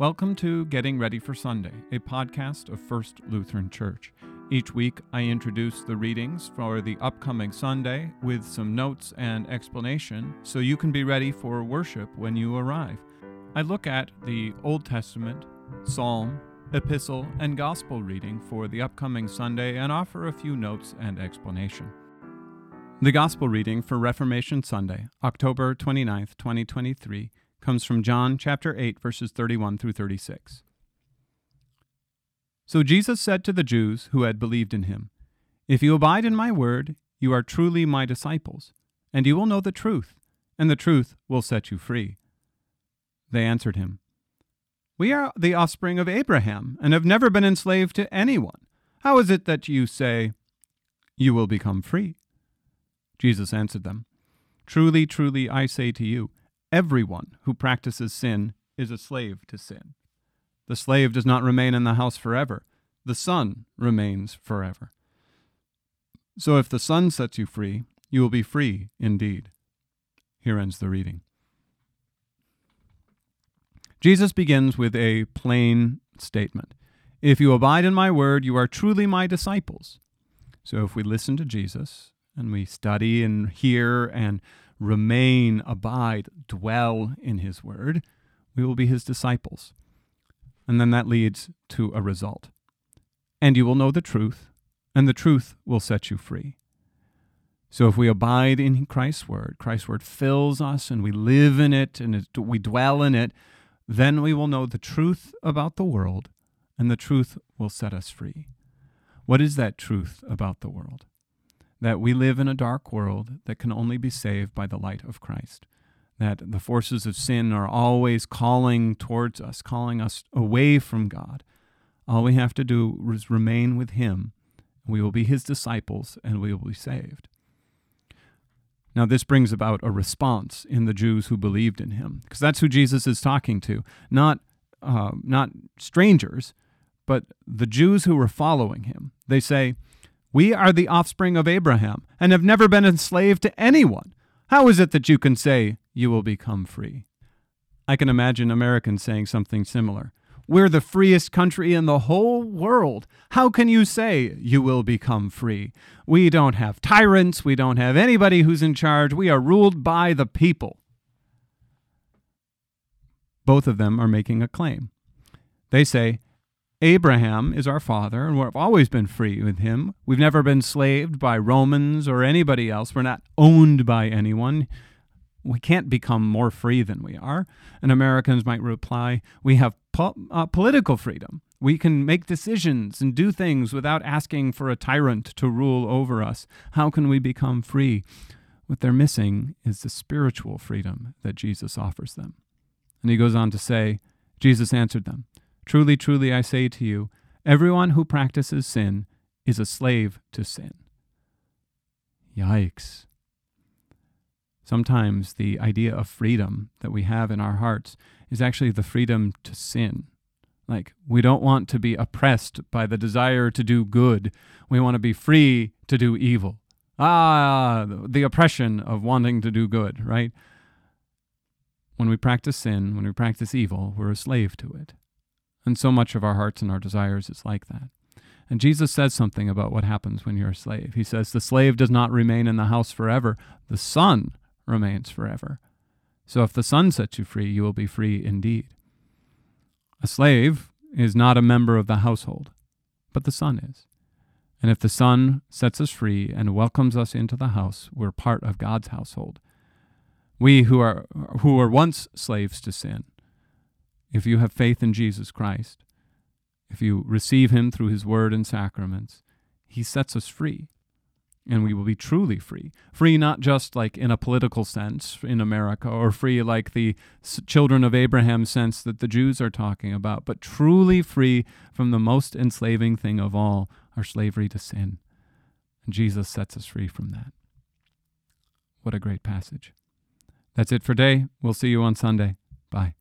Welcome to Getting Ready for Sunday, a podcast of First Lutheran Church. Each week, I introduce the readings for the upcoming Sunday with some notes and explanation so you can be ready for worship when you arrive. I look at the Old Testament, Psalm, Epistle, and Gospel reading for the upcoming Sunday and offer a few notes and explanation. The Gospel reading for Reformation Sunday, October 29th, 2023 comes from John chapter 8 verses 31 through 36. So Jesus said to the Jews who had believed in him, If you abide in my word, you are truly my disciples, and you will know the truth, and the truth will set you free. They answered him, We are the offspring of Abraham, and have never been enslaved to anyone. How is it that you say, You will become free? Jesus answered them, Truly, truly, I say to you, Everyone who practices sin is a slave to sin. The slave does not remain in the house forever, the Son remains forever. So if the Son sets you free, you will be free indeed. Here ends the reading. Jesus begins with a plain statement If you abide in my word, you are truly my disciples. So if we listen to Jesus and we study and hear and remain, abide, dwell in his word, we will be his disciples. And then that leads to a result. And you will know the truth, and the truth will set you free. So if we abide in Christ's word, Christ's word fills us and we live in it and we dwell in it, then we will know the truth about the world, and the truth will set us free. What is that truth about the world? That we live in a dark world that can only be saved by the light of Christ. That the forces of sin are always calling towards us, calling us away from God. All we have to do is remain with Him. We will be His disciples and we will be saved. Now, this brings about a response in the Jews who believed in Him, because that's who Jesus is talking to, not, uh, not strangers, but the Jews who were following Him. They say, we are the offspring of Abraham and have never been enslaved to anyone. How is it that you can say you will become free? I can imagine Americans saying something similar. We're the freest country in the whole world. How can you say you will become free? We don't have tyrants. We don't have anybody who's in charge. We are ruled by the people. Both of them are making a claim. They say, Abraham is our father, and we've always been free with him. We've never been slaved by Romans or anybody else. We're not owned by anyone. We can't become more free than we are. And Americans might reply, we have po- uh, political freedom. We can make decisions and do things without asking for a tyrant to rule over us. How can we become free? What they're missing is the spiritual freedom that Jesus offers them. And he goes on to say, Jesus answered them. Truly, truly, I say to you, everyone who practices sin is a slave to sin. Yikes. Sometimes the idea of freedom that we have in our hearts is actually the freedom to sin. Like, we don't want to be oppressed by the desire to do good. We want to be free to do evil. Ah, the oppression of wanting to do good, right? When we practice sin, when we practice evil, we're a slave to it. And so much of our hearts and our desires is like that. And Jesus says something about what happens when you're a slave. He says, The slave does not remain in the house forever, the Son remains forever. So if the Son sets you free, you will be free indeed. A slave is not a member of the household, but the Son is. And if the Son sets us free and welcomes us into the house, we're part of God's household. We who are who were once slaves to sin if you have faith in Jesus Christ, if you receive him through his word and sacraments, he sets us free. And we will be truly free. Free not just like in a political sense in America, or free like the children of Abraham sense that the Jews are talking about, but truly free from the most enslaving thing of all, our slavery to sin. And Jesus sets us free from that. What a great passage. That's it for today. We'll see you on Sunday. Bye.